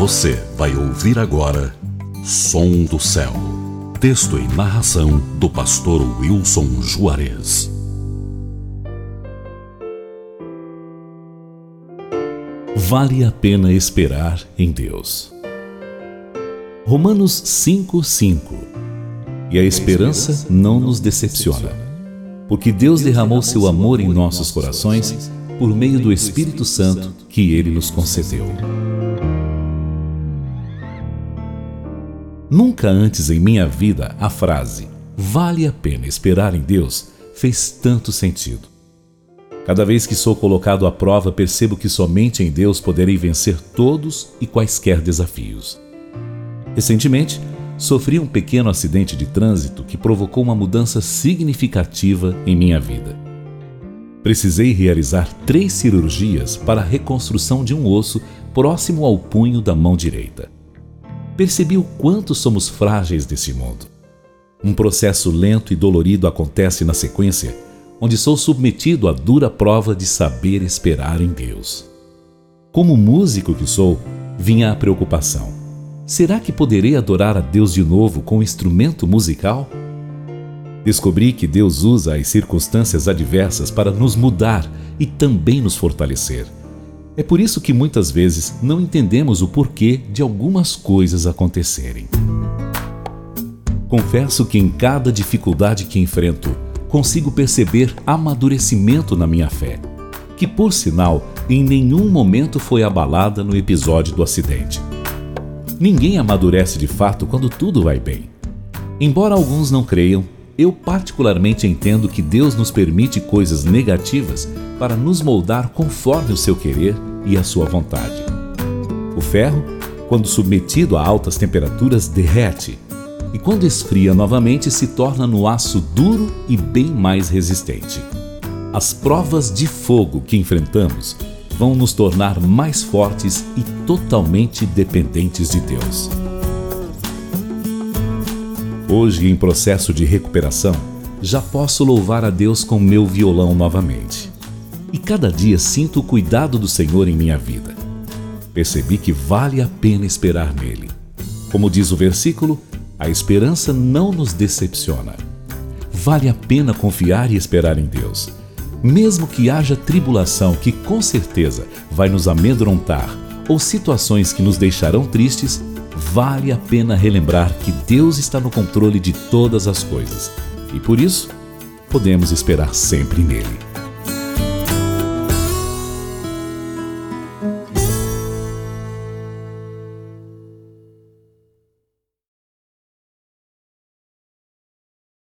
Você vai ouvir agora Som do Céu. Texto e narração do pastor Wilson Juarez. Vale a pena esperar em Deus. Romanos 5:5. E a esperança não nos decepciona, porque Deus derramou seu amor em nossos corações por meio do Espírito Santo que ele nos concedeu. Nunca antes em minha vida a frase vale a pena esperar em Deus fez tanto sentido. Cada vez que sou colocado à prova, percebo que somente em Deus poderei vencer todos e quaisquer desafios. Recentemente, sofri um pequeno acidente de trânsito que provocou uma mudança significativa em minha vida. Precisei realizar três cirurgias para a reconstrução de um osso próximo ao punho da mão direita percebi o quanto somos frágeis desse mundo. Um processo lento e dolorido acontece na sequência, onde sou submetido à dura prova de saber esperar em Deus. Como músico que sou, vinha a preocupação: será que poderei adorar a Deus de novo com um instrumento musical? Descobri que Deus usa as circunstâncias adversas para nos mudar e também nos fortalecer. É por isso que muitas vezes não entendemos o porquê de algumas coisas acontecerem. Confesso que em cada dificuldade que enfrento, consigo perceber amadurecimento na minha fé, que por sinal em nenhum momento foi abalada no episódio do acidente. Ninguém amadurece de fato quando tudo vai bem. Embora alguns não creiam, eu particularmente entendo que Deus nos permite coisas negativas para nos moldar conforme o seu querer e a sua vontade. O ferro, quando submetido a altas temperaturas, derrete e, quando esfria novamente, se torna no aço duro e bem mais resistente. As provas de fogo que enfrentamos vão nos tornar mais fortes e totalmente dependentes de Deus. Hoje, em processo de recuperação, já posso louvar a Deus com meu violão novamente. E cada dia sinto o cuidado do Senhor em minha vida. Percebi que vale a pena esperar nele. Como diz o versículo, a esperança não nos decepciona. Vale a pena confiar e esperar em Deus. Mesmo que haja tribulação que com certeza vai nos amedrontar ou situações que nos deixarão tristes, vale a pena relembrar que Deus está no controle de todas as coisas e por isso podemos esperar sempre nele.